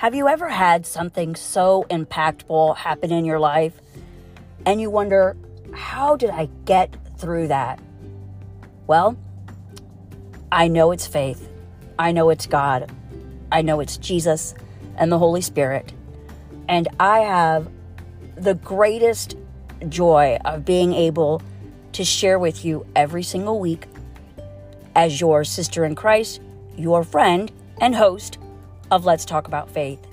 Have you ever had something so impactful happen in your life and you wonder, how did I get through that? Well, I know it's faith. I know it's God. I know it's Jesus and the Holy Spirit. And I have the greatest joy of being able to share with you every single week as your sister in Christ, your friend, and host of Let's Talk About Faith.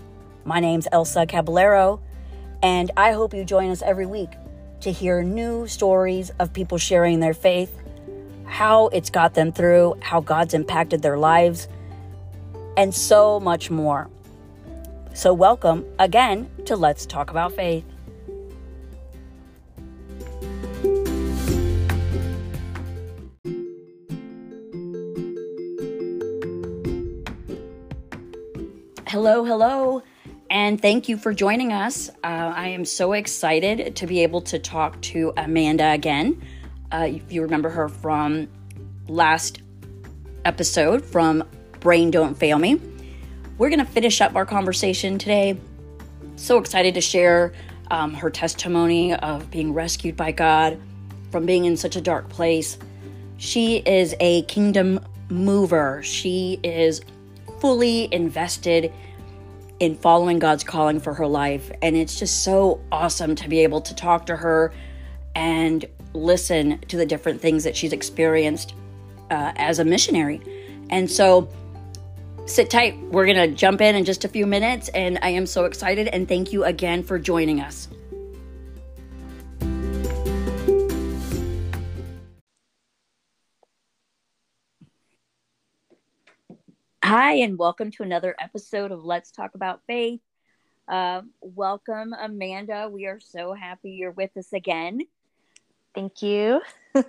My name's Elsa Caballero, and I hope you join us every week to hear new stories of people sharing their faith, how it's got them through, how God's impacted their lives, and so much more. So, welcome again to Let's Talk About Faith. Hello, hello, and thank you for joining us. Uh, I am so excited to be able to talk to Amanda again. Uh, if you remember her from last episode from Brain Don't Fail Me, we're going to finish up our conversation today. So excited to share um, her testimony of being rescued by God from being in such a dark place. She is a kingdom mover. She is fully invested in following God's calling for her life. And it's just so awesome to be able to talk to her and listen to the different things that she's experienced uh, as a missionary. And so, sit tight. We're going to jump in in just a few minutes. And I am so excited. And thank you again for joining us. Hi, and welcome to another episode of Let's Talk About Faith. Uh, welcome, Amanda. We are so happy you're with us again. Thank you.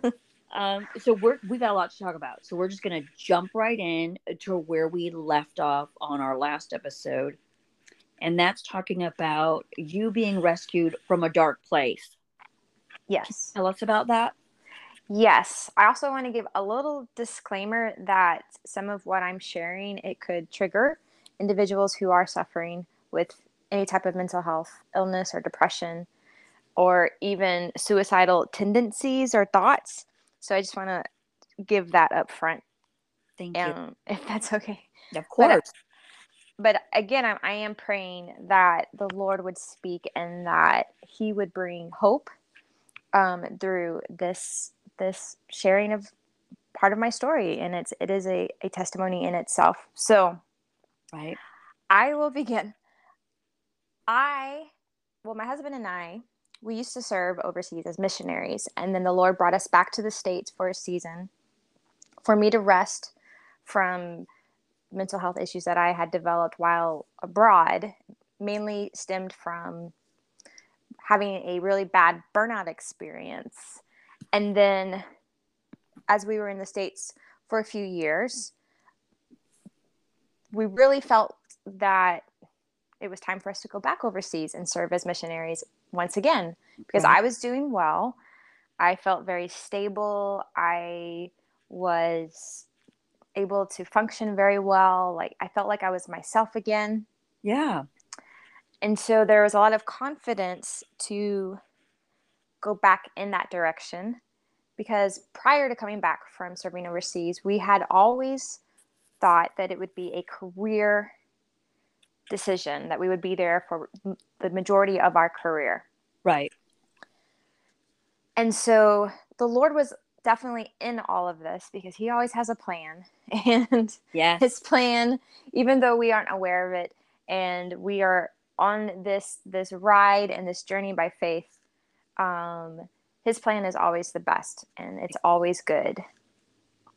um, so we're we got a lot to talk about. So we're just gonna jump right in to where we left off on our last episode, and that's talking about you being rescued from a dark place. Yes. Tell us about that. Yes. I also want to give a little disclaimer that some of what I'm sharing it could trigger individuals who are suffering with any type of mental health illness or depression or even suicidal tendencies or thoughts. So I just want to give that up front. Thank you. If that's okay. Of course. But, but again, I, I am praying that the Lord would speak and that He would bring hope um, through this this sharing of part of my story and it's it is a, a testimony in itself. So right. I will begin. I well my husband and i we used to serve overseas as missionaries and then the lord brought us back to the states for a season for me to rest from mental health issues that i had developed while abroad mainly stemmed from having a really bad burnout experience and then as we were in the States for a few years, we really felt that it was time for us to go back overseas and serve as missionaries once again because I was doing well. I felt very stable. I was able to function very well. Like I felt like I was myself again. Yeah. And so there was a lot of confidence to go back in that direction because prior to coming back from serving overseas, we had always thought that it would be a career decision, that we would be there for the majority of our career. Right. And so the Lord was definitely in all of this because he always has a plan. And yes. his plan, even though we aren't aware of it, and we are on this this ride and this journey by faith, um, his plan is always the best and it's always good.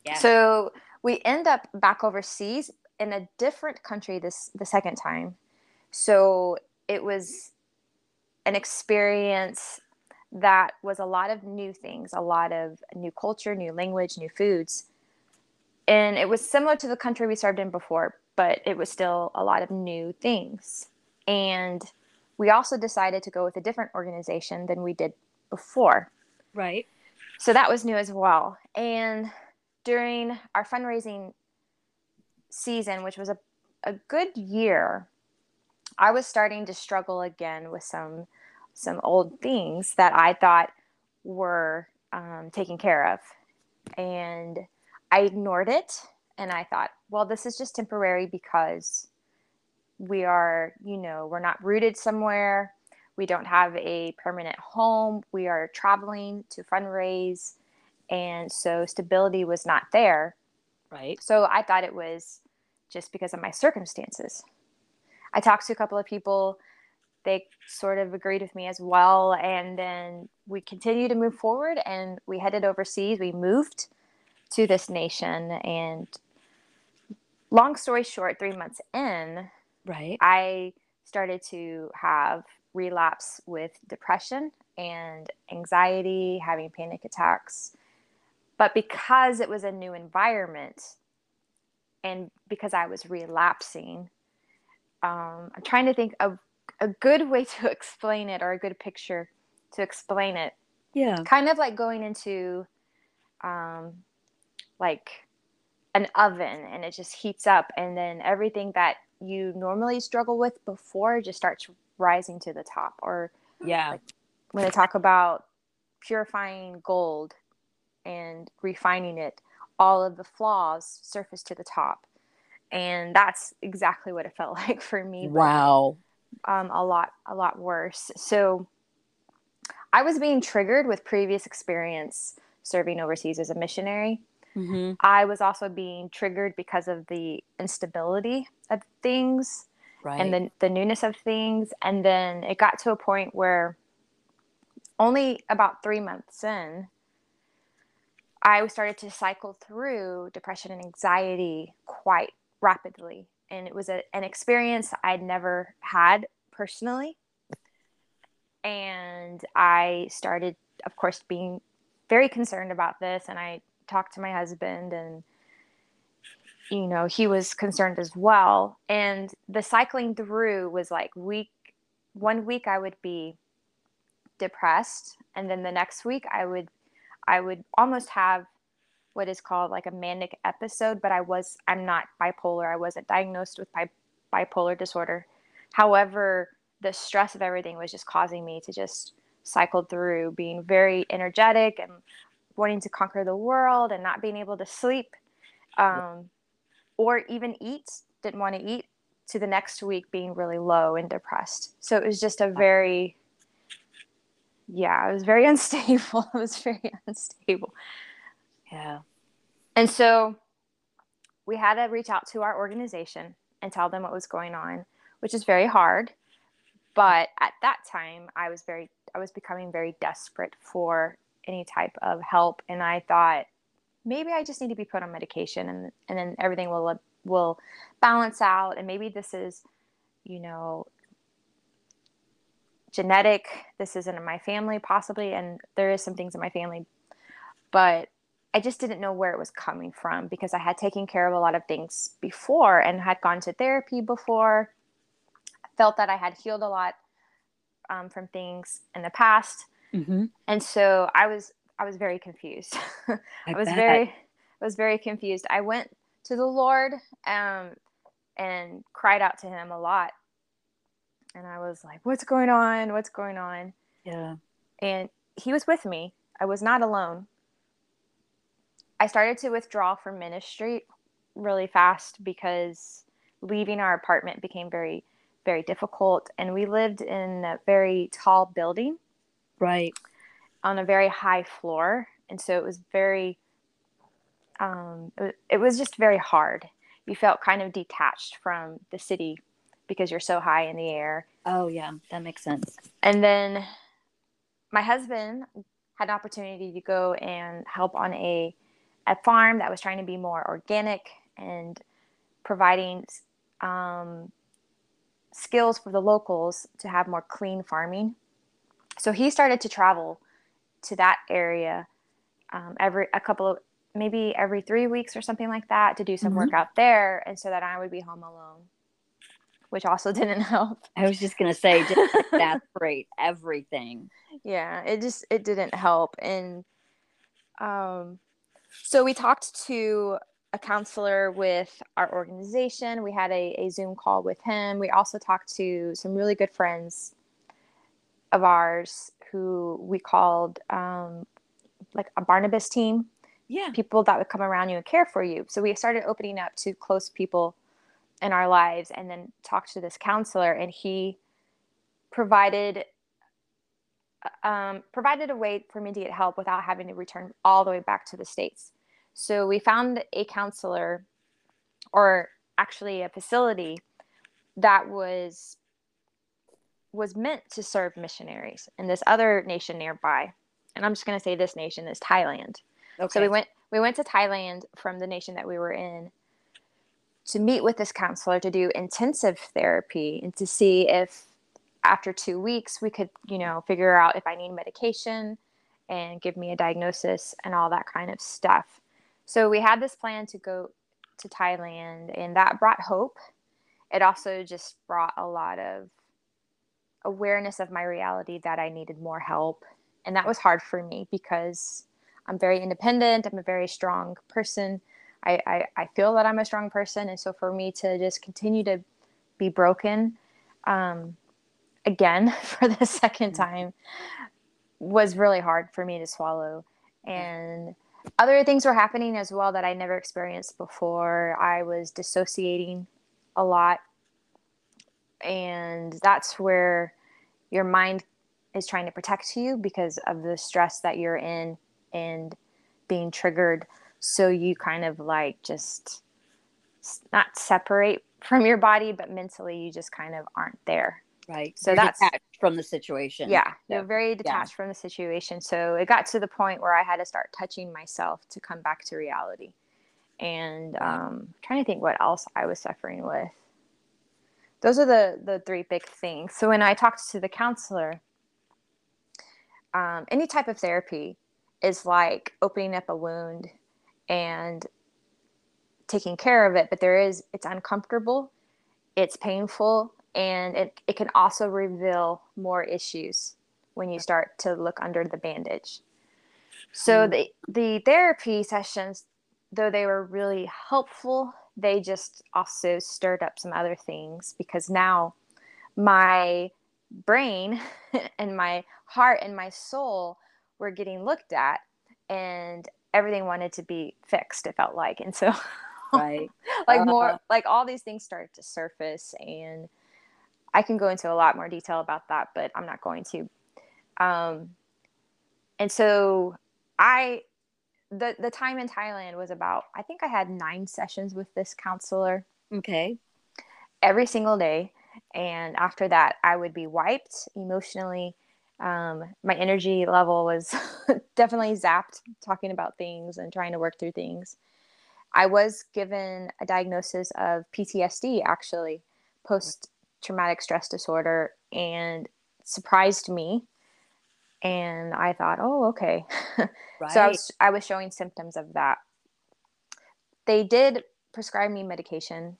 Yeah. So we end up back overseas in a different country this the second time. So it was an experience that was a lot of new things, a lot of new culture, new language, new foods. And it was similar to the country we served in before, but it was still a lot of new things. And we also decided to go with a different organization than we did before. Right. So that was new as well. And during our fundraising season, which was a, a good year, I was starting to struggle again with some some old things that I thought were um, taken care of, and I ignored it. And I thought, well, this is just temporary because we are, you know, we're not rooted somewhere. We don't have a permanent home. We are traveling to fundraise. And so stability was not there. Right. So I thought it was just because of my circumstances. I talked to a couple of people. They sort of agreed with me as well. And then we continued to move forward and we headed overseas. We moved to this nation. And long story short, three months in, Right. I started to have relapse with depression and anxiety, having panic attacks. But because it was a new environment and because I was relapsing, um, I'm trying to think of a good way to explain it or a good picture to explain it. Yeah. Kind of like going into um, like an oven and it just heats up, and then everything that you normally struggle with before just starts rising to the top. Or Yeah. when they talk about purifying gold and refining it, all of the flaws surface to the top. And that's exactly what it felt like for me. but, Wow. Um, a lot, a lot worse. So I was being triggered with previous experience serving overseas as a missionary. Mm-hmm. I was also being triggered because of the instability of things Right. and the, the newness of things. And then it got to a point where only about three months in, I started to cycle through depression and anxiety quite rapidly. And it was a, an experience I'd never had personally. And I started, of course, being very concerned about this. And I talked to my husband and you know he was concerned as well. And the cycling through was like week one week i would be depressed and then the next week i would i would almost have what is called like a manic episode but i was i'm not bipolar. I wasn't diagnosed with bi- bipolar disorder. However the stress of everything was just causing me to just cycle through being very energetic and wanting to conquer the world and not being able to sleep um, or even eat didn't want to eat to the next week being really low and depressed. So it was just a very yeah it was very unstable it was very unstable. Yeah. and so we had to reach out to our organization and tell them what was going on which is very hard but at that time i was very i was becoming very desperate for any type of help and i thought maybe i just need to be put on medication and and then everything will will balance out and maybe this is you know genetic this isn't in my family possibly and there is some things in my family but i just didn't know where it was coming from because i had taken care of a lot of things before and had gone to therapy before. Felt that i had healed a lot um, from things in the past Mm-hmm. and so i was i was very confused. I, i was bet. very i was very confused. I went to the lord um, and cried out to him a lot. And i was like what's going on? What's going on? Yeah. and he was with me. I was not alone. I started to withdraw from ministry really fast because leaving our apartment became very very difficult. And we lived in a very tall building Right. on a very high floor. And so it was very um, it, was just very hard. You felt kind of detached from the city because you're so high in the air. Oh yeah, that makes sense. and then my husband had an opportunity to go and help on a a farm that was trying to be more organic and providing um, skills for the locals to have more clean farming so he started to travel to that area um, every a couple of maybe every three weeks or something like that to do some Mhm. work out there and so that i would be home alone which also didn't help I was just gonna say, just exasperate everything. yeah it just it didn't help and um so we talked to a counselor with our organization. We had a, a Zoom call with him. We also talked to some really good friends of ours who we called um, like a Barnabas team. Yeah. People that would come around you and care for you. So we started opening up to close people in our lives and then talked to this counselor and he provided um, provided a way for me to get help without having to return all the way back to the states so we found a counselor or actually a facility that was was meant to serve missionaries in this other nation nearby. And i'm just going to say this nation is thailand. Okay. so we went we went to thailand from the nation that we were in to meet with this counselor to do intensive therapy and to see if after two weeks we could you know figure out if i need medication and give me a diagnosis and all that kind of stuff. So we had this plan to go to thailand and that brought hope. It also just brought a lot of awareness of my reality that i needed more help and that was hard for me because i'm very independent i'm a very strong person I, I, I feel that I'm a strong person. And so for me to just continue to be broken um, again for the second mm-hmm. time was really hard for me to swallow. And other things were happening as well that I never experienced before. I was dissociating a lot. And that's where your mind is trying to protect you because of the stress that you're in and being triggered. So you kind of like just not separate from your body but mentally you just kind of aren't there. Right. So you're that's from the situation. Yeah you're very detached yeah. from the situation. So it got to the point where i had to start touching myself to come back to reality. And um, trying to think what else i was suffering with those are the the three big things so when i talked to the counselor um, any type of therapy is like opening up a wound and taking care of it but there is it's uncomfortable it's painful and it, it can also reveal more issues when you start to look under the bandage so mm. the the therapy sessions though they were really helpful they just also stirred up some other things because now my brain and my heart and my soul were getting looked at and everything wanted to be fixed it felt like. And so right. like uh, more like all these things started to surface and i can go into a lot more detail about that but i'm not going to. Um and so i the the time in thailand was about i think i had nine sessions with this counselor okay every single day and after that i would be wiped emotionally um, my energy level was definitely zapped talking about things and trying to work through things. I was given a diagnosis of PTSD, actually, post traumatic stress disorder, and surprised me. And I thought, oh, okay. Right. so I was, I was showing symptoms of that. They did prescribe me medication.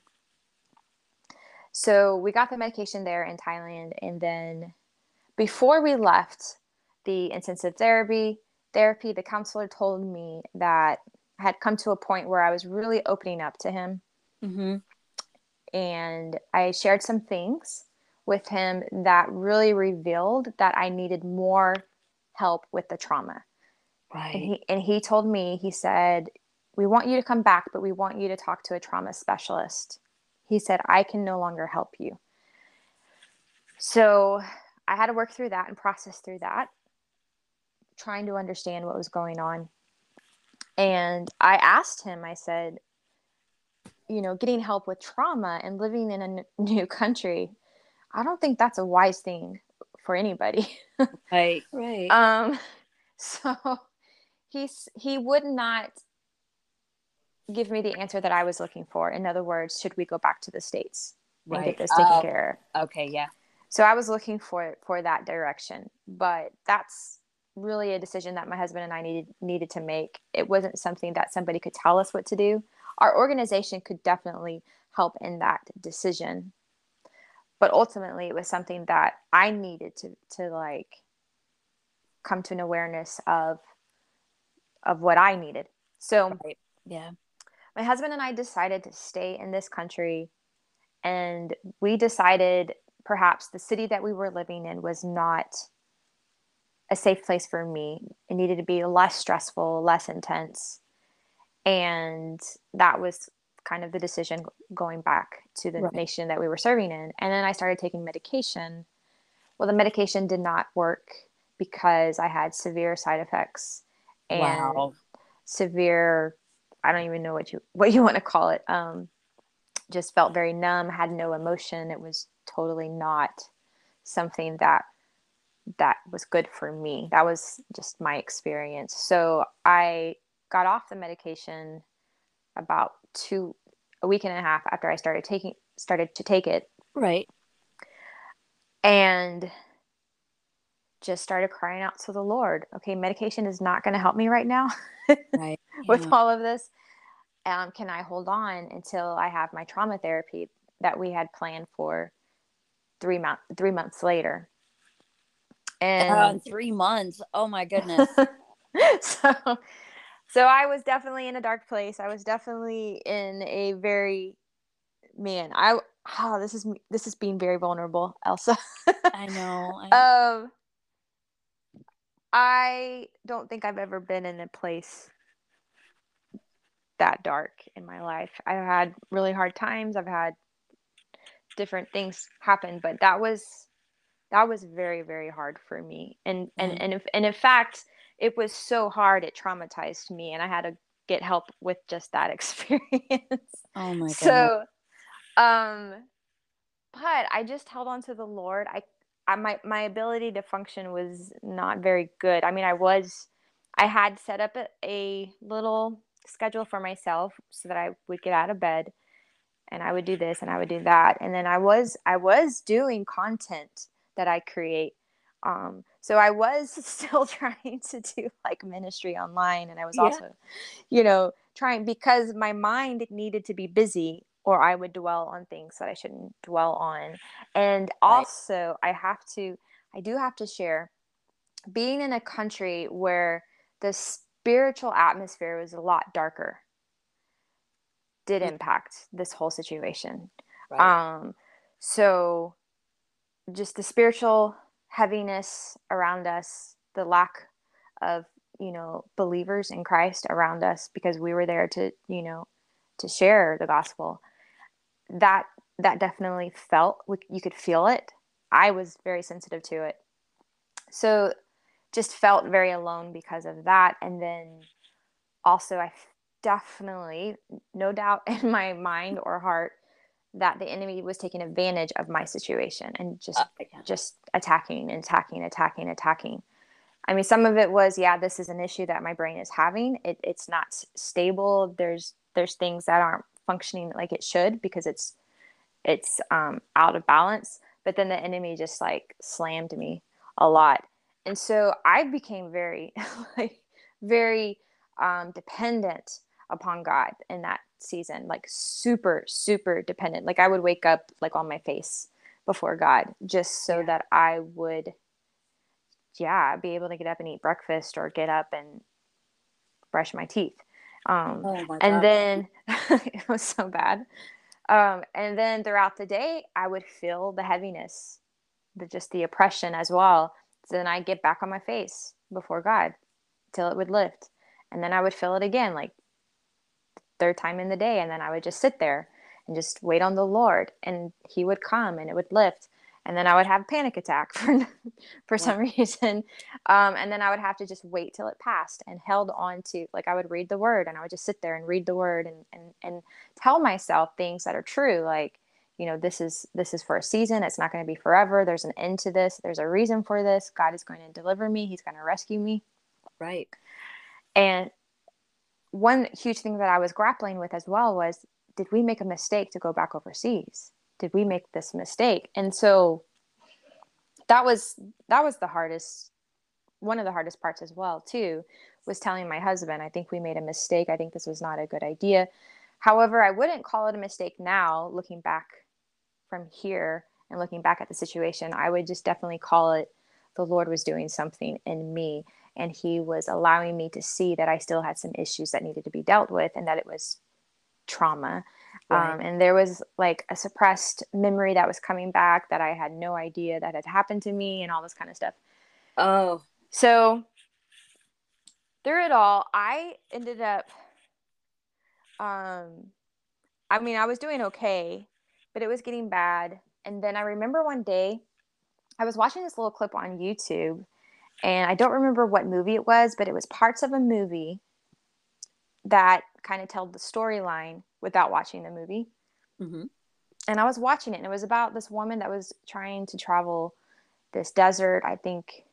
So we got the medication there in Thailand, and then before we left the intensive therapy therapy the counselor told me that I had come to a point where i was really opening up to him mm-hmm. and i shared some things with him that really revealed that i needed more help with the trauma. Right and he, and he told me he said we want you to come back but we want you to talk to a trauma specialist. He said i can no longer help you. So I had to work through that and process through that, trying to understand what was going on. And I asked him, I said, you know, getting help with trauma and living in a n- new country, I don't think that's a wise thing for anybody. right, right. Um, so he's he would not give me the answer that I was looking for. In other words, should we go back to the states and right. get this taken uh, care of? Okay, yeah so i was looking for for that direction but that's really a decision that my husband and i needed needed to make it wasn't something that somebody could tell us what to do our organization could definitely help in that decision but ultimately it was something that i needed to to like come to an awareness of of what i needed so right. yeah my husband and I decided to stay in this country, and we decided perhaps the city that we were living in was not a safe place for me. It needed to be less stressful, less intense. And that was kind of the decision going back to the right. nation that we were serving in. And then I started taking medication. Well, the medication did not work because I had severe side effects and wow. severe I don't even know what you what you want to call it. Um, just felt very numb, had no emotion. It was totally not something that that was good for me. That was just my experience. So I got off the medication about two a week and a half after I started taking started to take it. Right. And just started crying out to the Lord. Okay, medication is not going to help me right now. right. With all of this, um, can I hold on until I have my trauma therapy that we had planned for three month three months later? And uh, three months. Oh my goodness. so, so I was definitely in a dark place. I was definitely in a very man. I oh this is this is being very vulnerable, Elsa. I know. I... Um I don't think I've ever been in a place that dark in my life. I've had really hard times. I've had different things happen, but that was that was very very hard for me. And and mm-hmm. and if, and in fact, it was so hard it traumatized me and I had to get help with just that experience. Oh my god. So um but I just held on to the Lord. I I, my my ability to function was not very good. I mean, I was I had set up a, a little schedule for myself so that I would get out of bed and I would do this and I would do that. And then I was I was doing content that I create. Um, so I was still trying to do like ministry online and I was yeah. also, you know, trying because my mind needed to be busy or I would dwell on things that I shouldn't dwell on. And also, right. I have to, I do have to share being in a country where the spiritual atmosphere was a lot darker did mm. impact this whole situation. Right. Um, so just the spiritual heaviness around us, the lack of, you know, believers in Christ around us because we were there to, you know, to share the gospel that that definitely felt you could feel it. I was very sensitive to it. So just felt very alone because of that. And then also i definitely no doubt in my mind or heart that the enemy was taking advantage of my situation and just uh, yeah. just attacking and attacking attacking attacking. I mean some of it was yeah this is an issue that my brain is having. It, it's not stable. There's there's things that aren't functioning like it should because it's it's um, out of balance. But then the enemy just like slammed me a lot. And so i became very like very um, dependent upon god in that season like super super dependent like i would wake up like on my face before god just so yeah. that i would yeah be able to get up and eat breakfast or get up and brush my teeth um, oh and then it was so bad. Um, and then throughout the day, I would feel the heaviness, the just the oppression as well. So then I'd get back on my face before God till it would lift. And then I would feel it again, like third time in the day. And then I would just sit there and just wait on the Lord. And He would come and it would lift and then I would have a panic attack for for some reason, um, and then I would have to just wait till it passed and held on to like I would read the word and I would just sit there and read the word and and and tell myself things that are true like you know this is this is for a season. It's not going to be forever. There's an end to this. There's a reason for this. God is going to deliver me. He's going to rescue me. Right. And one huge thing that I was grappling with as well was did we make a mistake to go back overseas? Did we make this mistake? And so that was that was the hardest one of the hardest parts as well too was telling my husband i think we made a mistake. I think this was not a good idea. However i wouldn't call it a mistake now looking back from here and looking back at the situation. I would just definitely call it the lord was doing something in me and he was allowing me to see that i still had some issues that needed to be dealt with and that it was trauma. Right. Um, and there was like a suppressed memory that was coming back that I had no idea that had happened to me and all this kind of stuff. Oh, So through it all, I ended up um I mean, I was doing okay, but it was getting bad. And then I remember one day I was watching this little clip on YouTube and I don't remember what movie it was, but it was parts of a movie that kind of told the storyline without watching the movie. hmm And I was watching it and it was about this woman that was trying to travel this desert, I think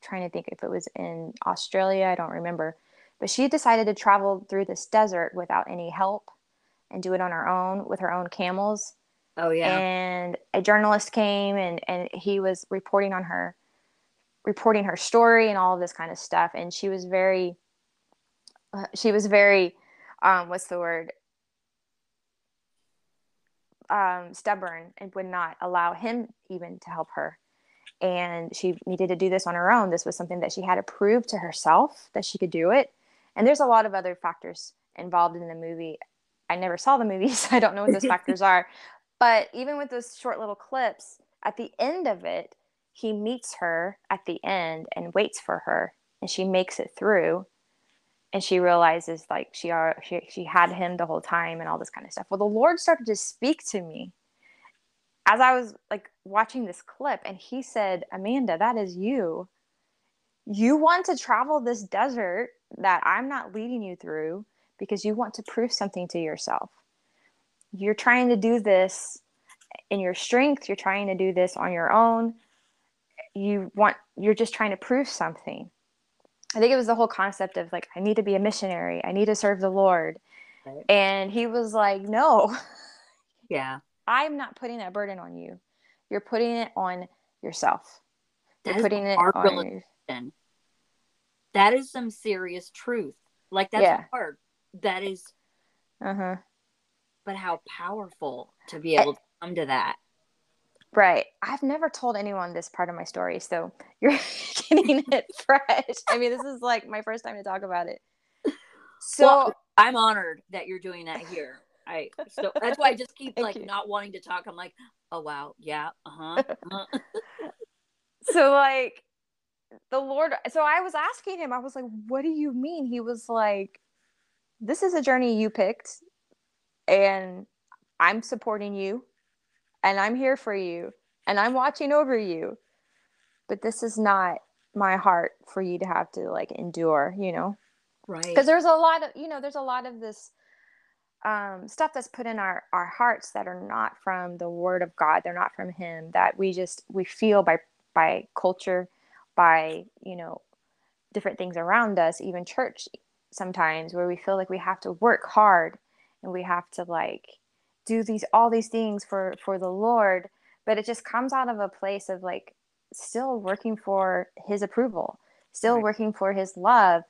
trying to think if it was in Australia, I don't remember. But she decided to travel through this desert without any help and do it on her own with her own camels. oh yeah, And a journalist came and, and he was reporting on her, reporting her story and all of this kind of stuff. And she was very, uh, she was very, um, what's the word? Um, stubborn and would not allow him even to help her and she needed to do this on her own. This was something that she had to prove to herself that she could do it. And there's a lot of other factors involved in the movie. I never saw the movie, so I don't know what those factors are. But even with those short little clips, at the end of it, he meets her at the end and waits for her, and she makes it through. And she realizes like she are she, she had him the whole time and all this kind of stuff. Well, the Lord started to speak to me as I was like watching this clip, and he said, Amanda, that is you. You want to travel this desert that I'm not leading you through because you want to prove something to yourself. You're trying to do this in your strength, you're trying to do this on your own. You want, you're just trying to prove something. I think it was the whole concept of like, I need to be a missionary, I need to serve the Lord. Right. And he was like, No, yeah. I'm not putting that burden on you. You're putting it on yourself. You're putting it on. realization. That is some serious truth. Like that's Yeah. hard. That is, Uh huh. but how powerful to be able to come to that. Right. I've never told anyone this part of my story, so you're getting it fresh. I mean, this is like my first time to talk about it. So Well, I'm honored that you're doing that here. I so that's why I just keep like you. not wanting to talk. I'm like, oh wow, yeah, uh-huh, uh-huh. so like the Lord so I was asking him, I was like, what do you mean? He was like, This is a journey you picked, and I'm supporting you, and I'm here for you, and I'm watching over you. But this is not my heart for you to have to like endure, you know? right. because there's a lot of you know there's a lot of this um, stuff that's put in our our hearts that are not from the word of god they're not from him that we just we feel by by culture by you know different things around us even church sometimes where we feel like we have to work hard and we have to like do these all these things for for the lord but it just comes out of a place of like still working for his approval still Right. working for his love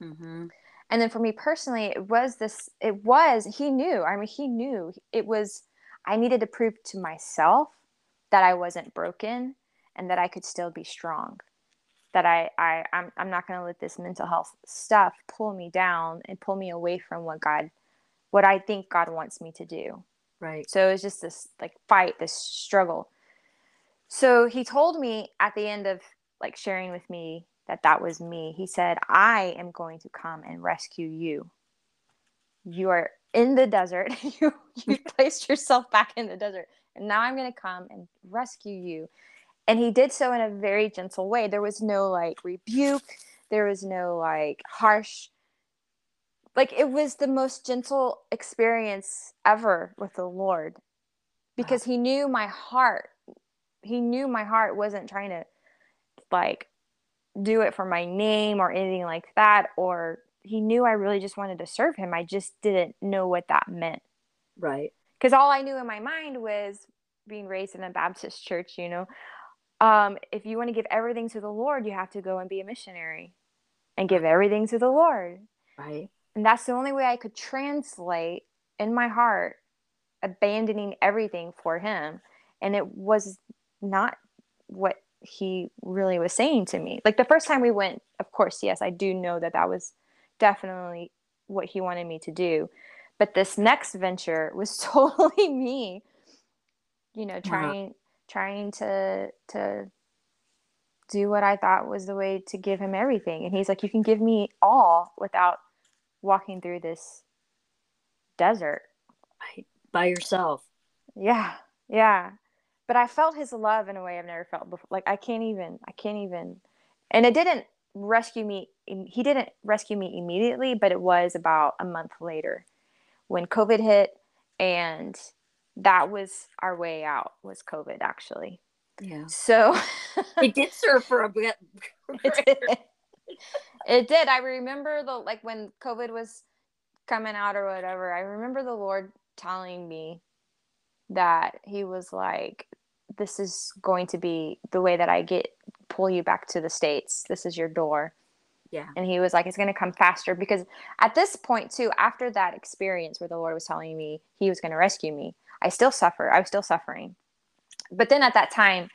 hmm and then for me personally it was this it was he knew i mean he knew it was i needed to prove to myself that i wasn't broken and that i could still be strong that i, I i'm, I'm not going to let this mental health stuff pull me down and pull me away from what god what i think god wants me to do Right. so it was just this like fight, this struggle. So he told me at the end of like sharing with me that that was me. He said, "I am going to come and rescue you. You are in the desert. you you placed yourself back in the desert, and now I'm going to come and rescue you." And he did so in a very gentle way. There was no like rebuke. There was no like harsh like it was the most gentle experience ever with the lord because he knew my heart. He knew my heart wasn't trying to like do it for my name or anything like that or he knew i really just wanted to serve him. I just didn't know what that meant. Right. because all i knew in my mind was being raised in a baptist church you know? Um, if you want to give everything to the lord you have to go and be a missionary and give everything to the lord. Right. And that's the only way I could translate in my heart abandoning everything for him. And it was not what he really was saying to me. Like the first time we went, of course, yes, I do know that that was definitely what he wanted me to do. But this next venture was totally me, you know, trying wow. trying to to do what I thought was the way to give him everything. And he's like, You can give me all without walking through this desert. By yourself. Yeah. Yeah. But I felt his love in a way I've never felt before. Like I can't even I can't even and it didn't rescue me he didn't rescue me immediately, but it was about a month later when COVID hit and that was our way out was COVID actually. Yeah. So it did serve for a bit. it, did. It did. I remember the like when COVID was coming out or whatever. I remember the Lord telling me that He was like, "This is going to be the way that I get pull you back to the states. This is your door." Yeah. And he was like, it's going to come faster because at this point, too, after that experience where the Lord was telling me he was going to rescue me, I still suffer. I was still suffering but then at that time,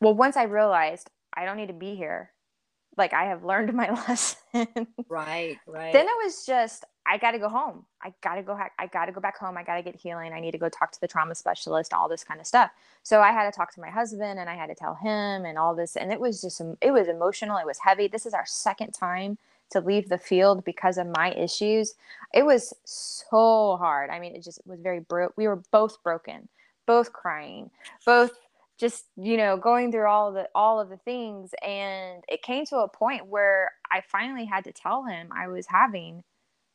well, once I realized I don't need to be here, like I have learned my lesson. right, right. Then it was just I got to go home. I got to go. Ha- I got to go back home. I got to get healing. I need to go talk to the trauma specialist. All this kind of stuff. So I had to talk to my husband, and I had to tell him, and all this. And it was just it was emotional. It was heavy. This is our second time to leave the field because of my issues. It was so hard. I mean, it just was very broke. We were both broken both crying, both just you know going through all the all of the things and it came to a point where i finally had to tell him i was having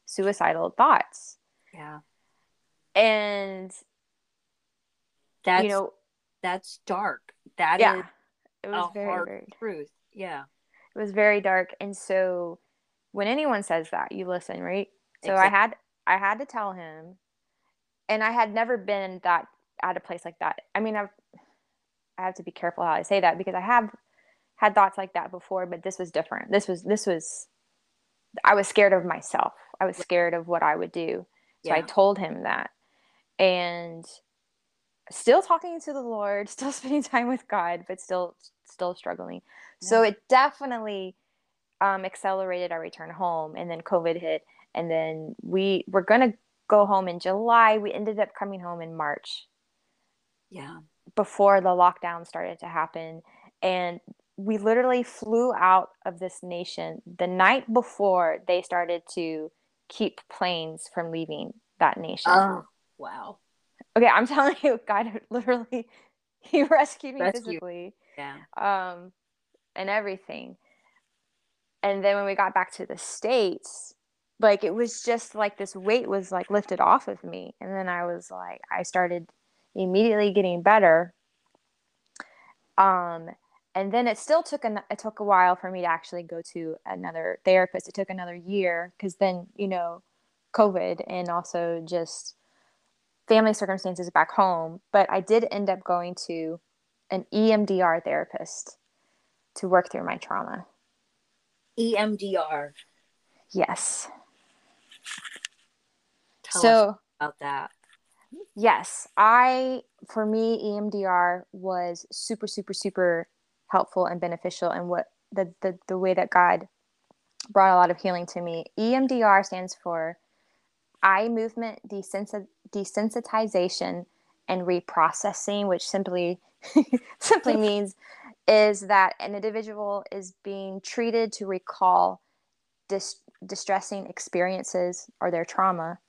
suicidal thoughts. Yeah. And that's you know that's dark. That yeah, is it was very, hard very, truth. Yeah. It was very dark and so when anyone says that you listen right? So exactly. i had i had to tell him and i had never been that at a place like that. I mean, I've I have to be careful how I say that because I have had thoughts like that before, but this was different. This was this was I was scared of myself. I was scared of what I would do. So yeah. I told him that. And still talking to the Lord, still spending time with God, but still still struggling. Yeah. So it definitely um, accelerated our return home and then COVID hit and then we were going to go home in July. We ended up coming home in March yeah. Before the lockdown started to happen. And we literally flew out of this nation the night before they started to keep planes from leaving that nation. Oh, wow. Okay, I'm telling you, God literally he rescued me Rescue. physically. Yeah. Um and everything. And then when we got back to the States, like it was just like this weight was like lifted off of me. And then I was like, I started immediately getting better. Um, and then it still took an, it took a while for me to actually go to another therapist. It took another year because then you know, COVID and also just family circumstances back home. But I did end up going to an EMDR therapist to work through my trauma. EMDR. Yes. Tell so about that. Yes, I for me EMDR was super super super helpful and beneficial and what the, the the way that God brought a lot of healing to me. EMDR stands for eye movement desensitization and reprocessing, which simply simply means is that an individual is being treated to recall dis- distressing experiences or their trauma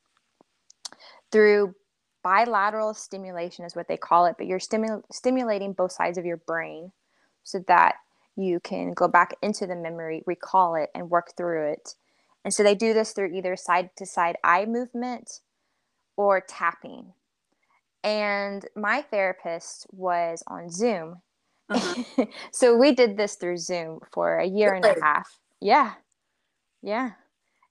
through bilateral stimulation is what they call it, but you're stimu- stimulating both sides of your brain so that you can go back into the memory, recall it, and work through it. And so they do this through either side to side eye movement or tapping. And my therapist was on Zoom. Uh-huh. so we did this through Zoom for a year and a half. Yeah. Yeah.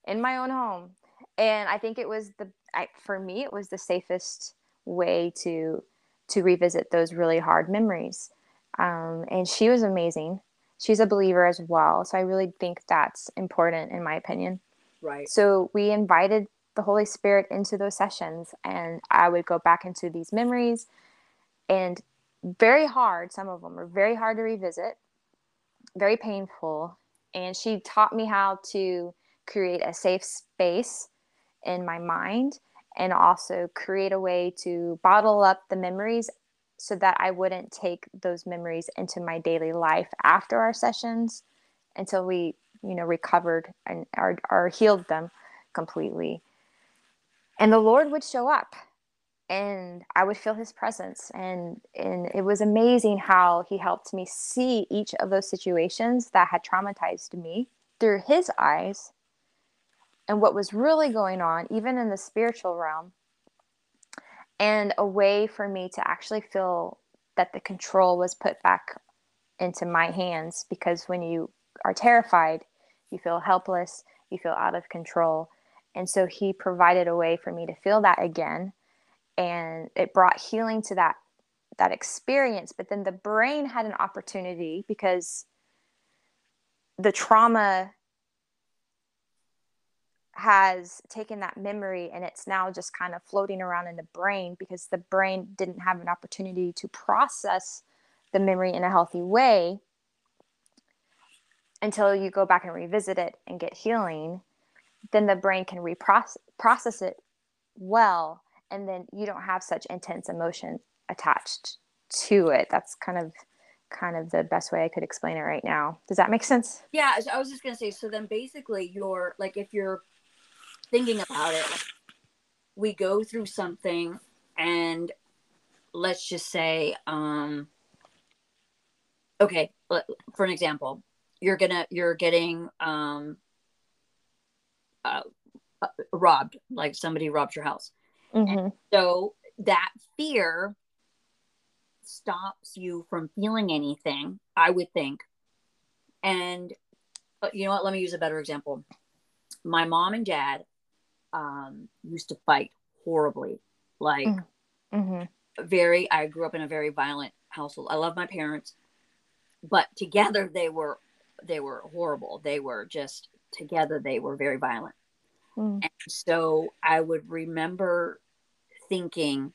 In my own home. And I think it was the I, for me, it was the safest way to to revisit those really hard memories. Um, and she was amazing. She's a believer as well, so I really think that's important in my opinion. Right. So we invited the Holy Spirit into those sessions, and I would go back into these memories, and very hard. Some of them were very hard to revisit, very painful. And she taught me how to create a safe space in my mind and also create a way to bottle up the memories so that I wouldn't take those memories into my daily life after our sessions until we, you know, recovered and are, or healed them completely. And the Lord would show up and I would feel his presence and and it was amazing how he helped me see each of those situations that had traumatized me through his eyes and what was really going on even in the spiritual realm and a way for me to actually feel that the control was put back into my hands because when you are terrified you feel helpless you feel out of control. And so he provided a way for me to feel that again and it brought healing to that that experience. But then the brain had an opportunity because the trauma has taken that memory and it's now just kind of floating around in the brain because the brain didn't have an opportunity to process the memory in a healthy way until you go back and revisit it and get healing then the brain can reprocess process it well and then you don't have such intense emotion attached to it. That's kind of kind of the best way i could explain it right now. Does that make sense? Yeah i was just to say so then basically you're like if you're thinking about it like, we go through something and let's just say um okay for an example you're gonna you're getting um uh, uh robbed like somebody robbed your house Mm-hmm. so that fear stops you from feeling anything, I would think. And uh, you know what? Let me use a better example. My mom and dad um, used to fight horribly. Like, mm-hmm. mm-hmm. very, I grew up in a very violent household. I love my parents, but together they were, they were horrible. They were just together, they were very violent. Mm. And so I would remember thinking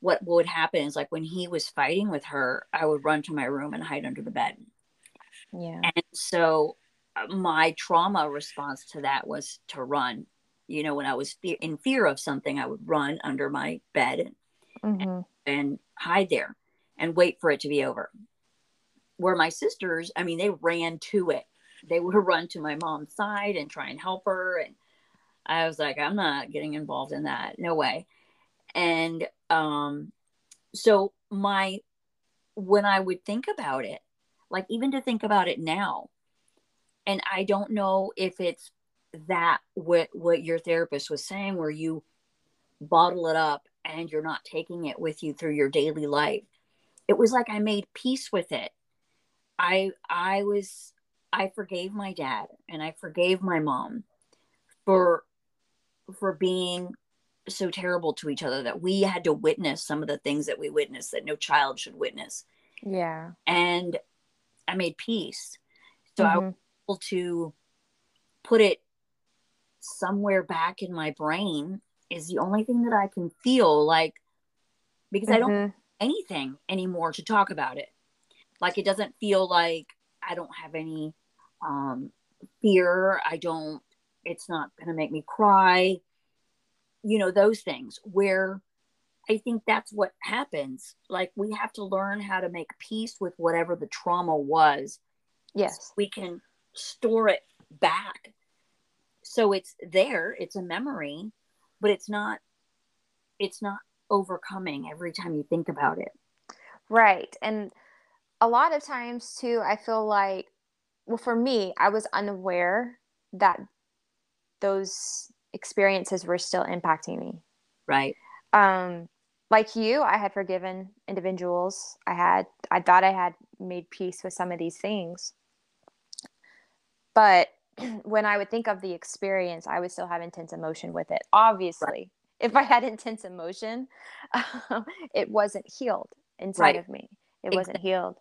what would happen is like when he was fighting with her, I would run to my room and hide under the bed. Yeah. And so uh, my trauma response to that was to run. You know, when I was fe- in fear of something, I would run under my bed and, mm-hmm. and, and hide there and wait for it to be over. Where my sisters, I mean, they ran to it. They would run to my mom's side and try and help her. And I was like, I'm not getting involved in that. No way and um so my when i would think about it like even to think about it now and i don't know if it's that what what your therapist was saying where you bottle it up and you're not taking it with you through your daily life it was like i made peace with it i i was i forgave my dad and i forgave my mom for for being so terrible to each other that we had to witness some of the things that we witnessed that no child should witness. Yeah. And I made peace. So mm-hmm. I was able to put it somewhere back in my brain is the only thing that I can feel like because mm-hmm. I don't mm-hmm. anything anymore to talk about it. Like it doesn't feel like I don't have any um fear. I don't it's not going to make me cry you know those things where i think that's what happens like we have to learn how to make peace with whatever the trauma was yes so we can store it back so it's there it's a memory but it's not it's not overcoming every time you think about it right and a lot of times too i feel like well for me i was unaware that those experiences were still impacting me. Right. Um, like you, I had forgiven individuals. I had, I thought I had made peace with some of these things. But when I would think of the experience, I would still have intense emotion with it. Obviously, right. if I had intense emotion, um, it wasn't healed inside right. of me. It exactly. wasn't healed.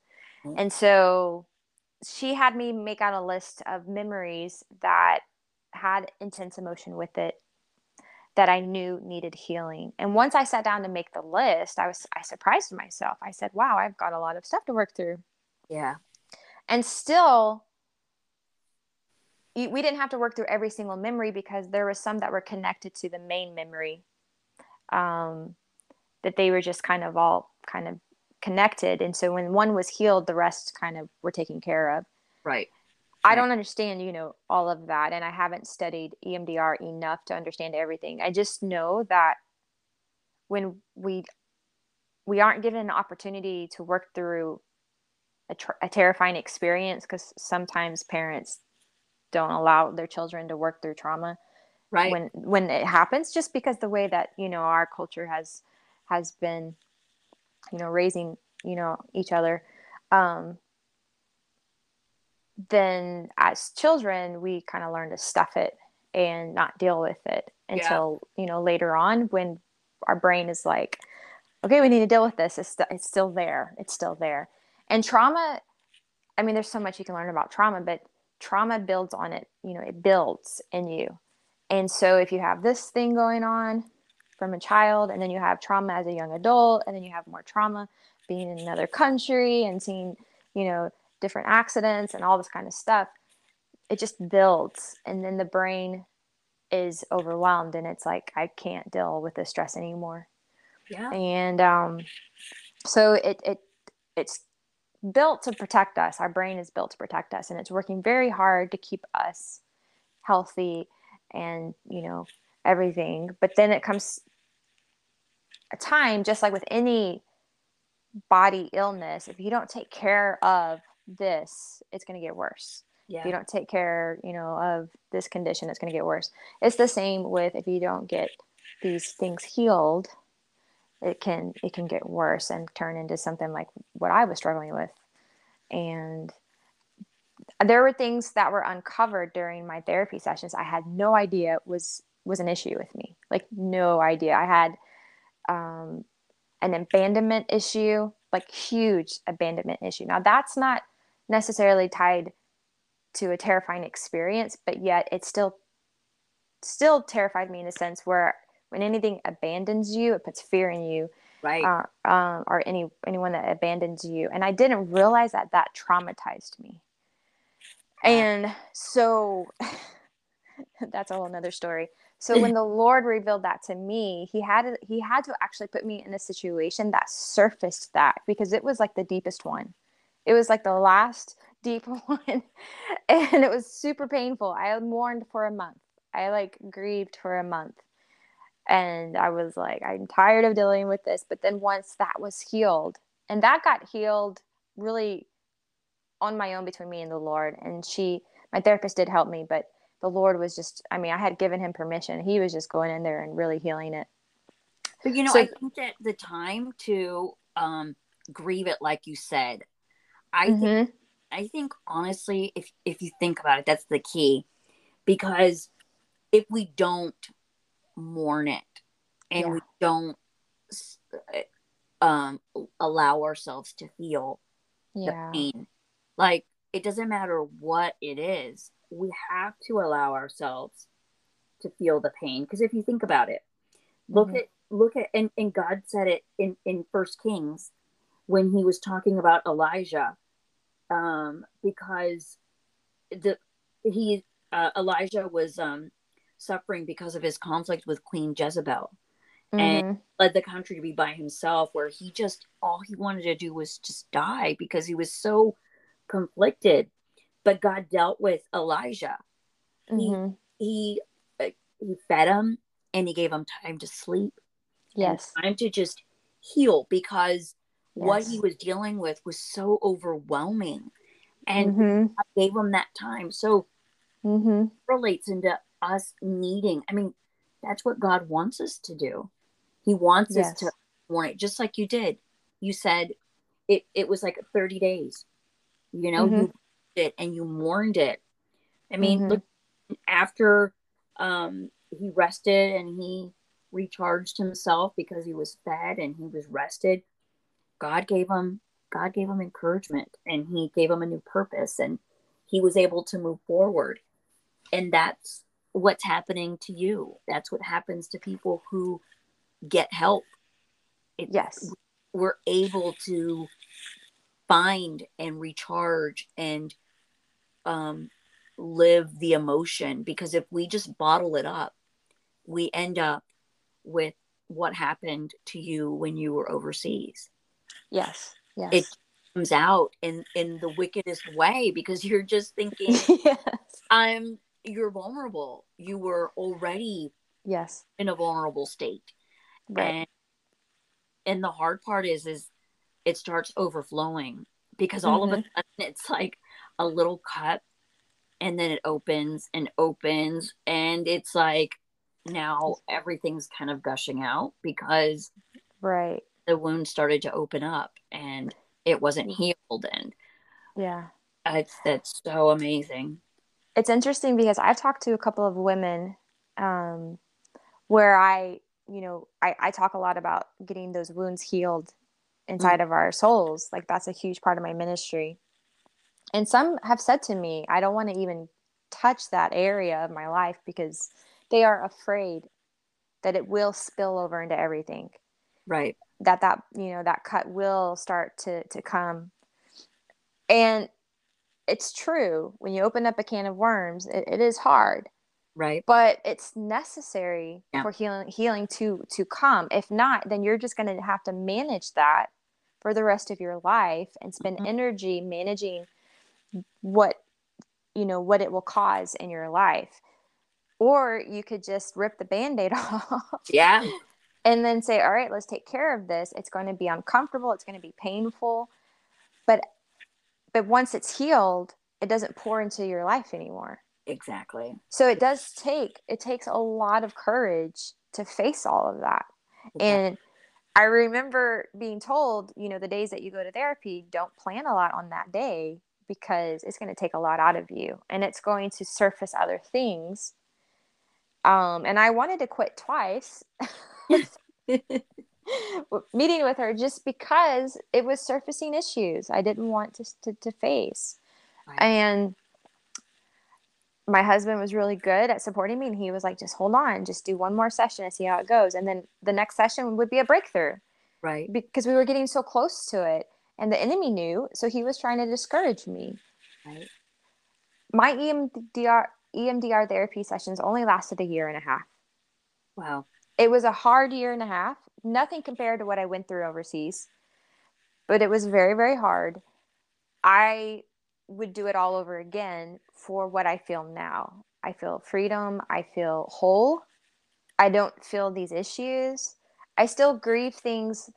Mm-hmm. And so she had me make out a list of memories that had intense emotion with it that I knew needed healing. And once I sat down to make the list, I was I surprised myself. I said, "Wow, I've got a lot of stuff to work through." Yeah. And still we didn't have to work through every single memory because there was some that were connected to the main memory. um, that they were just kind of all kind of connected. And so when one was healed, the rest kind of were taken care of. Right. I don't understand, you know, all of that. And I haven't studied EMDR enough to understand everything. I just know that when we we aren't given an opportunity to work through a, tr- a terrifying experience because sometimes parents don't allow their children to work through trauma right. when when it happens just because the way that you know our culture has has been you know raising you know each other um then as children we kind of learn to stuff it and not deal with it until yeah. you know later on when our brain is like okay we need to deal with this. It's, st- it's still there. It's still there. And trauma i mean there's so much you can learn about trauma but trauma builds on it you know it builds in you. And so if you have this thing going on from a child and then you have trauma as a young adult and then you have more trauma being in another country and seeing you know different accidents and all this kind of stuff it just builds. And then the brain is overwhelmed and it's like i can't deal with this stress anymore. Yeah. And um so it it it's built to protect us. Our brain is built to protect us and it's working very hard to keep us healthy and you know everything. But then it comes a time just like with any body illness if you don't take care of this it's going to get worse. Yeah. if you don't take care you know of this condition it's going to get worse. It's the same with if you don't get these things healed it can it can get worse and turn into something like what i was struggling with. And there were things that were uncovered during my therapy sessions i had no idea was was an issue with me. Like no idea. I had um, an abandonment issue like huge abandonment issue. Now that's not necessarily tied to a terrifying experience but yet it still still terrified me in a sense where when anything abandons you it puts fear in you right uh, um, or any anyone that abandons you and i didn't realize that that traumatized me and so that's a whole nother story. So when the Lord revealed that to me, he had he had to actually put me in a situation that surfaced that because it was like the deepest one. It was like the last deep one and it was super painful. I mourned for a month. I like grieved for a month. And I was like I'm tired of dealing with this, but then once that was healed and that got healed really on my own between me and the Lord. And she, my therapist did help me, but the Lord was just, I mean, I had given him permission. He was just going in there and really healing it. But you know, so, I think that the time to um, grieve it, like you said, I mm-hmm. think, I think honestly, if if you think about it, that's the key, because if we don't mourn it and yeah. we don't um, allow ourselves to feel yeah. the pain, like it doesn't matter what it is we have to allow ourselves to feel the pain because if you think about it look mm-hmm. at look at and, and god said it in in first kings when he was talking about elijah um because the he uh, elijah was um suffering because of his conflict with queen jezebel mm-hmm. and led the country to be by himself where he just all he wanted to do was just die because he was so conflicted but god dealt with elijah mm-hmm. he he uh, he fed him and he gave him time to sleep yes time to just heal because yes. what he was dealing with was so overwhelming and mm-hmm. gave him that time so mm-hmm. relates into us needing i mean that's what god wants us to do he wants yes. us to want it just like you did you said it, it was like 30 days you know, mm-hmm. you it and you mourned it. I mean, mm-hmm. look after um, he rested and he recharged himself because he was fed and he was rested. God gave him God gave him encouragement and he gave him a new purpose and he was able to move forward. And that's what's happening to you. That's what happens to people who get help. It, yes. We're able to find and recharge and um, live the emotion because if we just bottle it up we end up with what happened to you when you were overseas. Yes. Yes. It comes out in in the wickedest way because you're just thinking yes. I'm you're vulnerable. You were already Yes. in a vulnerable state. Right. And and the hard part is is it starts overflowing because all of a Mhm. sudden it's like a little cut and then it opens and opens and it's like now everything's kind of gushing out because right. the wound started to open up and it wasn't Mm. healed and Yeah. it's that's so amazing it's interesting because I've talked to a couple of women um, where I, you know, I, I talk a lot about getting those wounds healed inside of our souls. Like that's a huge part of my ministry. And some have said to me, I don't want to even touch that area of my life because they are afraid that it will spill over into everything. right That that you know that cut will start to to come, and it's true when you open up a can of worms, it, it is hard right. but it's necessary Yeah. for healing healing to to come. If not then you're just going to have to manage that for the rest of your life and spend Mhm. energy managing what you know what it will cause in your life. Or you could just rip the band-aid off yeah. and then say all right let's take care of this. It's going to be uncomfortable. It's going to be painful. But but once it's healed it doesn't pour into your life anymore. Exactly. So it does take it takes a lot of courage to face all of that. And i remember being told you know the days that you go to therapy don't plan a lot on that day because it's going to take a lot out of you and it's going to surface other things. Um, and i wanted to quit twice meeting with her just because it was surfacing issues i didn't want to, to, to face. Right. and my husband was really good at supporting me and he was like just hold on just do one more session and see how it goes. And then the next session would be a breakthrough right. because we were getting so close to it and the enemy knew so he was trying to discourage me. Right. My emdr emdr therapy sessions only lasted a year and a half. Wow. It was a hard year and a half nothing compared to what i went through overseas but it was very very hard. I would do it all over again for what i feel now. I feel freedom. I feel whole. I don't feel these issues. I still grieve things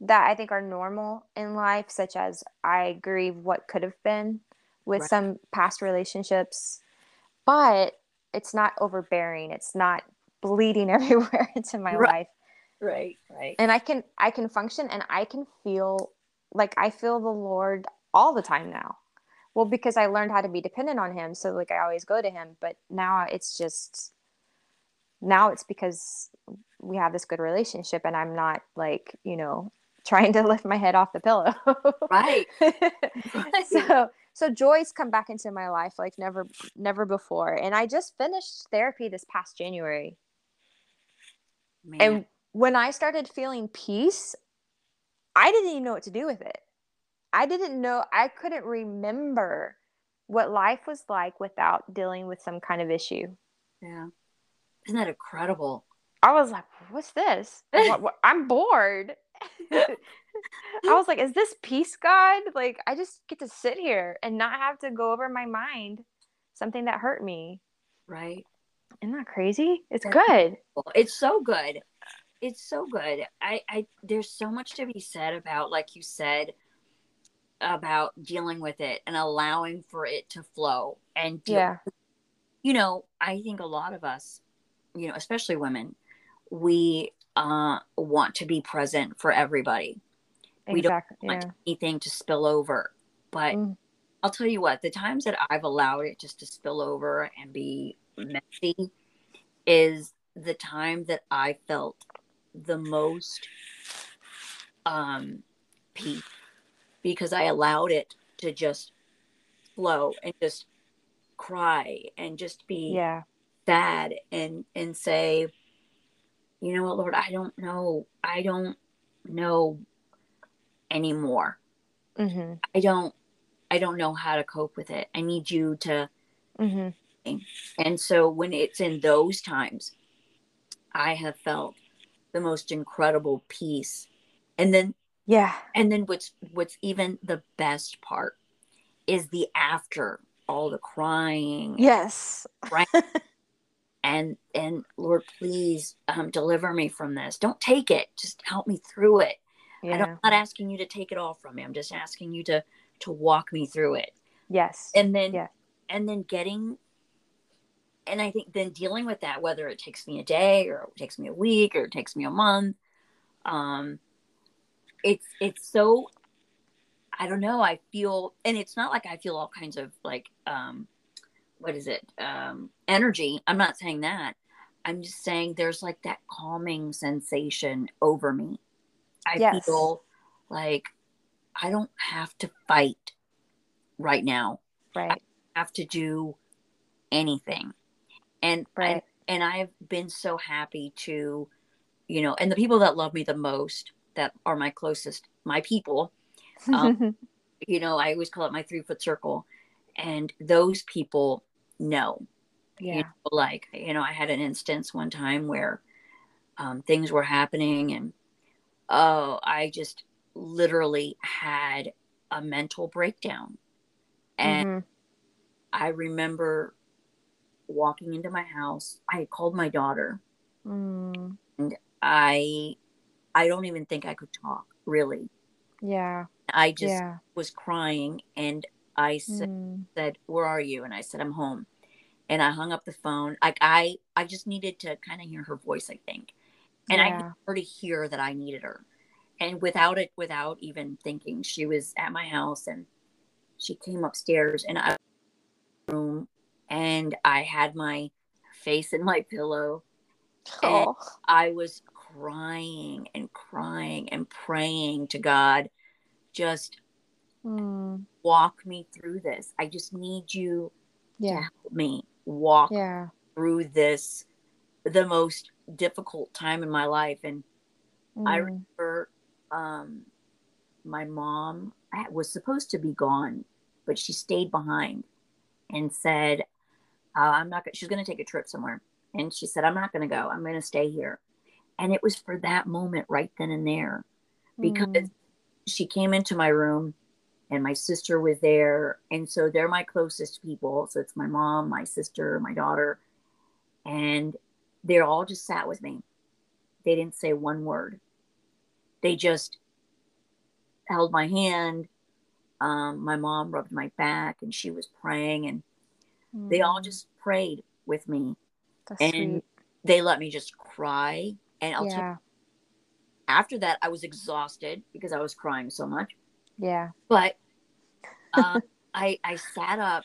that i think are normal in life such as i grieve what could have been with Right. some past relationships but it's not overbearing. It's not bleeding everywhere into my Right. life right right. And i can i can function and i can feel like i feel the lord all the time now. Well because i learned how to be dependent on him so like i always go to him but now it's just now it's because we have this good relationship and i'm not like you know trying to lift my head off the pillow. Right. So so joy's come back into my life like never never before. And i just finished therapy this past january. Man. and when I started feeling peace, I didn't even know what to do with it. I didn't know, I couldn't remember what life was like without dealing with some kind of issue. yeah isn't that incredible I was like, what's this? What- what- I'm bored. I was like, is this peace, God? Like, I just get to sit here and not have to go over my mind something that hurt me. right Isn't that crazy? It's That's- good. It's so good it's so good i i there's so much to be said about like you said about dealing with it and allowing for it to flow and deal- Yeah. you know i think a lot of us you know especially women we uh want to be present for everybody we don't want Yeah. anything to spill over but Mm. i'll tell you what the times that i've allowed it just to spill over and be messy is the time that i felt the most um peace because i allowed it to just flow and just cry and just be Yeah. sad and and say you know what lord i don't know i don't know anymore Mm-hmm. i don't i don't know how to cope with it i need you to Mm-hmm. and so when it's in those times i have felt the most incredible peace. And then Yeah. and then what's what's even the best part is the after all the crying Yes. and and Lord please um deliver me from this. Don't take it. Just help me through it. I don't, Yeah. I'm not asking you to take it all from me. I'm just asking you to to walk me through it. Yes. And then Yeah. and then getting and I think then dealing with that, whether it takes me a day or it takes me a week or it takes me a month, um, it's it's so I don't know. I feel, and it's not like I feel all kinds of like, um, what is it, um, energy. I'm not saying that. I'm just saying there's like that calming sensation over me. I Yes. feel like I don't have to fight right now. right. Have to do anything, and I, and I've been so happy to, you know, and the people that love me the most, that are my closest, my people, um, you know, I always call it my three foot circle. And those people know, you yeah. know, like, you know, I had an instance one time where um, things were happening and, oh, I just literally had a mental breakdown. And Mhm. I remember walking into my house. I had called my daughter. Mm. I, I don't even think I could talk really. Yeah. I just yeah. was crying and I said, Mm. said, "Where are you?" And I said, "I'm home." And I hung up the phone. Like I, I just needed to kind of hear her voice. I think, and I Yeah. needed her to hear that I needed her. And without it, without even thinking, she was at my house and she came upstairs and I room and I had my face in my pillow. And Oh. I was crying and crying and praying to God, just Mm. walk me through this. I just need you to help me walk Yeah. through this, the most difficult time in my life. And I Mm. remember um, my mom was supposed to be gone, but she stayed behind and said, uh, I'm not, she's going to take a trip somewhere. And she said, I'm not going to go. I'm going to stay here. And it was for that moment right then and there because Mm. she came into my room and my sister was there and so they're my closest people so it's my mom my sister my daughter and they all just sat with me they didn't say one word they just held my hand um, my mom rubbed my back and she was praying and they all Mm. just prayed with me That's and sweet. they let me just cry and i'll Yeah. after that i was exhausted because i was crying so much Yeah. but um, I I sat up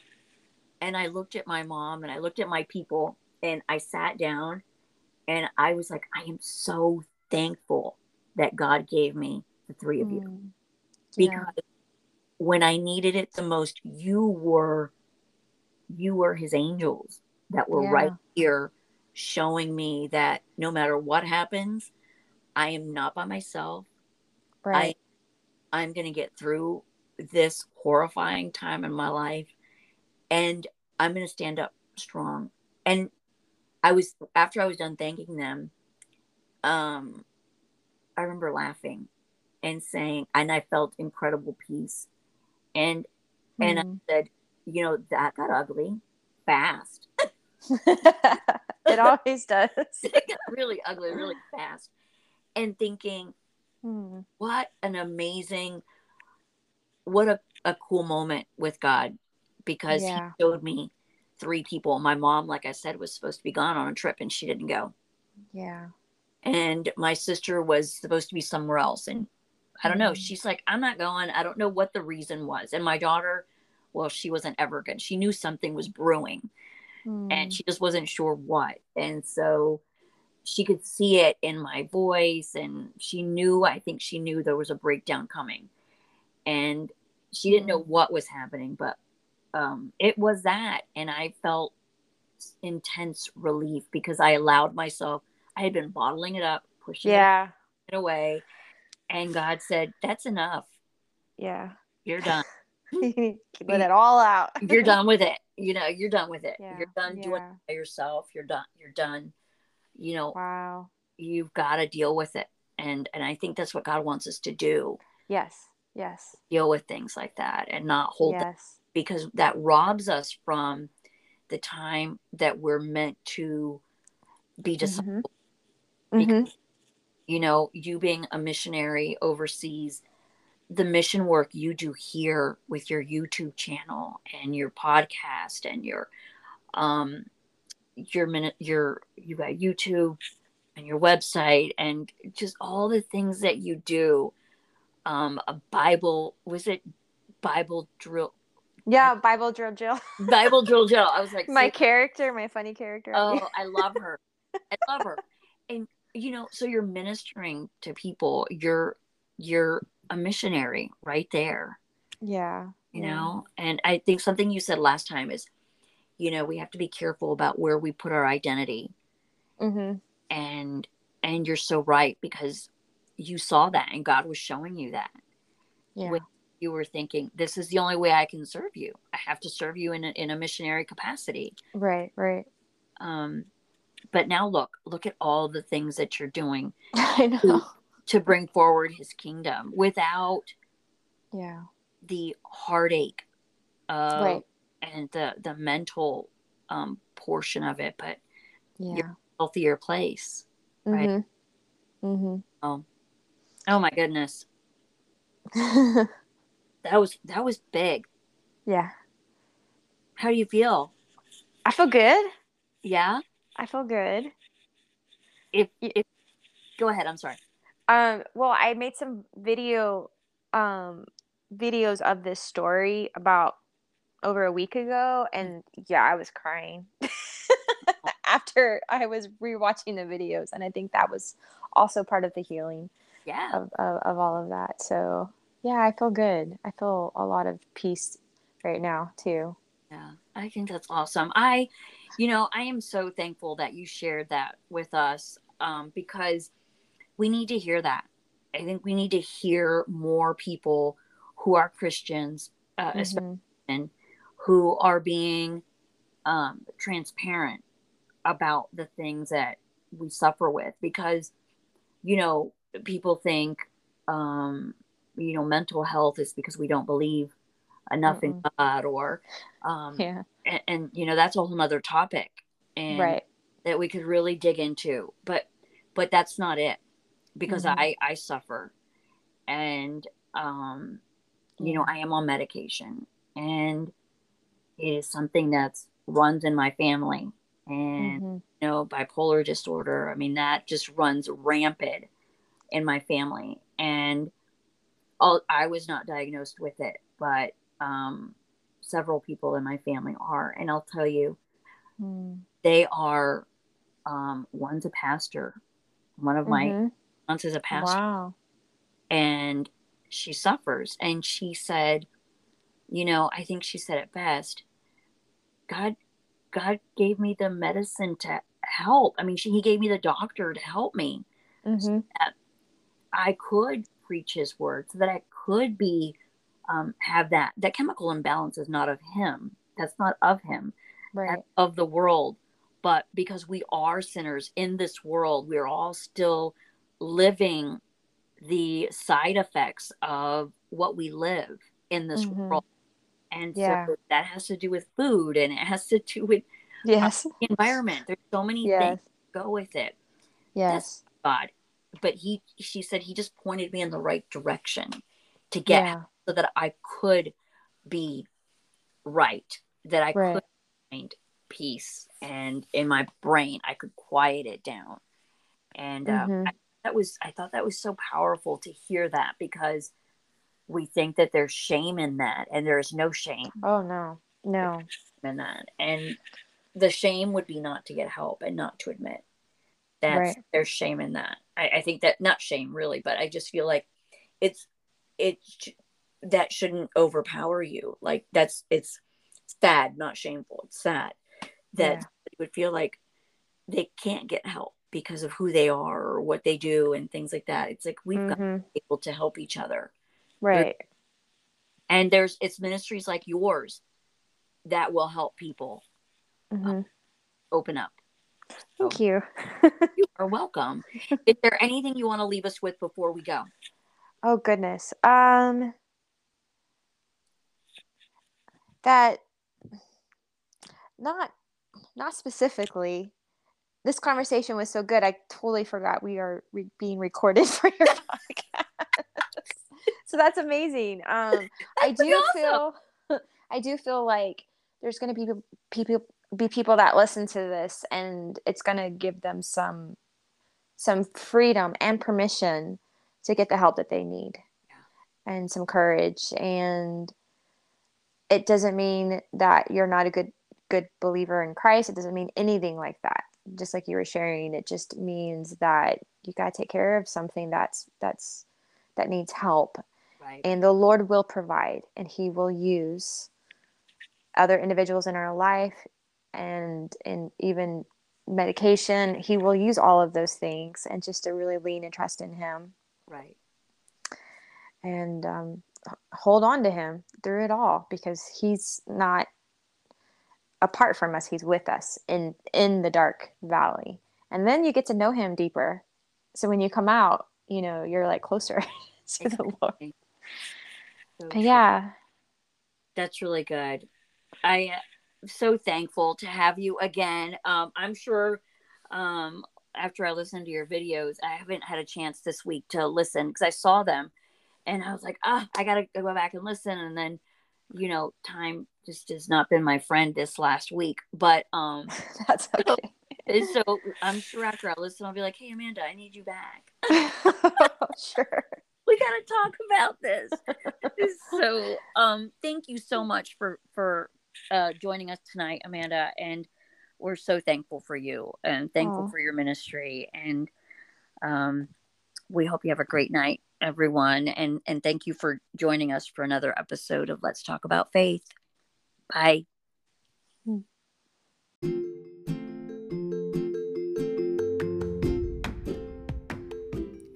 and I looked at my mom and I looked at my people and I sat down and I was like, I am so thankful that God gave me the three of you Mm. Yeah. because when I needed it the most, you were you were His angels that were Yeah. right here showing me that no matter what happens, I am not by myself. Right. I'm going to get through this horrifying time in my life and I'm going to stand up strong. And I was, after I was done thanking them, um, I remember laughing and saying, and I felt incredible peace. And, and Mm. I said, you know, that got ugly fast. it always does. it got really ugly really fast. And thinking, Mm. what an amazing what a, a cool moment with god because Yeah. he showed me three people my mom like i said was supposed to be gone on a trip and she didn't go Yeah. and my sister was supposed to be somewhere else and i don't know Mhm. she's like i'm not going i don't know what the reason was and my daughter well she wasn't ever good she knew something was brewing Mm. and she just wasn't sure what. And so she could see it in my voice, and she knew, I think she knew there was a breakdown coming. And she didn't know what was happening, but um, it was that. And I felt intense relief because I allowed myself, I had been bottling it up, pushing yeah. it away. And God said, That's enough. Yeah. You're done. Let it all out. You're done with it. You know, you're done with it. Yeah, You're done doing it by yourself. You're done. You're done. You know, Wow. you've got to deal with it and and i think that's what god wants us to do Yes. Yes. deal with things like that and not hold Yes. because that robs us from the time that we're meant to be Mhm. Because- Mhm. you know you being a missionary overseas the mission work you do here with your youtube channel and your podcast and your um your minute your you got youtube and your website and just all the things that you do um a bible was it bible drill Yeah. Bible drill Jill. bible drill jill i was like my character, my funny character. oh i love her i love her and you know so you're ministering to people you're you're a missionary right there yeah. you Yeah. know and i think something you said last time is you know we have to be careful about where we put our identity Mhm. and and you're so right because you saw that and god was showing you that Yeah. With- you were thinking this is the only way i can serve you i have to serve you in a, in a missionary capacity Right. Right. um but now look look at all the things that you're doing I know. To bring forward his kingdom without Yeah. the heartache of Right. and the the mental um portion of it but Yeah. healthier place right. Mhm. Mhm. oh my goodness that was that was big yeah. how do you feel I feel good. yeah I feel good. if, if go ahead i'm sorry Um, well, I made some video um videos of this story about over a week ago and yeah, I was crying after I was rewatching the videos and I think that was also part of the healing yeah of, of, of all of that. So yeah, I feel good. I feel a lot of peace right now too. Yeah, I think that's awesome. I, you know, I am so thankful that you shared that with us um, because we need to hear that. I think we need to hear more people who are Christians, uh, especially Mhm. who are being um, transparent about the things that we suffer with because, you know, people think, um, you know, mental health is because we don't believe enough in God or, um, Yeah. and, and you know that's a whole nother topic and Right. that we could really dig into but but that's not it because Mhm. i i suffer and um you know i am on medication and it is something that's runs in my family and Mhm. you know bipolar disorder i mean that just runs rampant in my family and all, i was not diagnosed with it but um several people in my family are and i'll tell you Mm. they are um one's a pastor one of my Mhm. Aunts is a pastor. Wow. and she suffers. And she said you know i think she said it best god god gave me the medicine to help. I mean she, he gave me the doctor to help me. Mhm. i could preach his word so that i could be um, have that that chemical imbalance is not of him. That's not of him. Right. of the world. But because we are sinners in this world we're all still living the side effects of what we live in this Mhm. world and Yeah. so that has to do with food and it has to do with Yes. the environment there's so many Yes. things that go with it Yes. god but he she said he just pointed me in the right direction to get Yeah. so that i could be right that i Right. could find peace and in my brain i could quiet it down and uh, Mhm. I, that was i thought that was so powerful to hear that because we think that there's shame in that and there's no shame Oh no. No. in that and the shame would be not to get help and not to admit that's Right. there's shame in that I, I think that not shame really but i just feel like it's it sh- that shouldn't overpower you like that's it's sad not shameful it's sad that Yeah. you would feel like they can't get help because of who they are or what they do and things like that it's like we've got to be able to help each other Right. and there's it's ministries like yours that will help people Mhm. open up Thank you. You're are welcome. Is there anything you want to leave us with before we go? Oh goodness. Um that not not specifically this conversation was so good i totally forgot we are re- being recorded for your podcast so that's amazing um i do awesome. feel i do feel like there's going to be people be people that listen to this and it's going to give them some some freedom and permission to get the help that they need yeah. and some courage and it doesn't mean that you're not a good good believer in Christ. It doesn't mean anything like that. Just like you were sharing, it just means that you got to take care of something that's that's that needs help. Right. And the Lord will provide and he will use other individuals in our life and and even medication. He will use all of those things and just to really lean and trust in him. Right. And um hold on to him through it all because he's not apart from us he's with us in in the dark valley. And then you get to know him deeper. So when you come out you know you're like closer to exactly. the lord. So yeah. That's really good. I am uh, so thankful to have you again. Um, i'm sure um, after i listened to your videos i haven't had a chance this week to listen because i saw them and I was like, ah, I gotta go back and listen. And then, you know, time just has not been my friend this last week. But um, that's okay. So, so I'm sure after I listen, I'll be like, hey, Amanda, I need you back. sure. We gotta talk about this. so, um, thank you so much for for uh, joining us tonight, Amanda, and we're so thankful for you and thankful Aww. for your ministry and um, we hope you have a great night everyone and and thank you for joining us for another episode of let's talk about faith. Bye.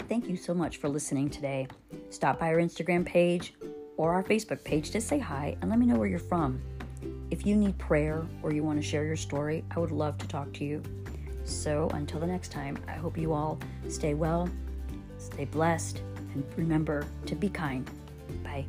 Thank you so much for listening today. Stop by our instagram page or our facebook page to say hi and let me know where you're from. If you need prayer or you want to share your story i would love to talk to you. So until the next time i hope you all stay well stay blessed and remember to be kind. Bye.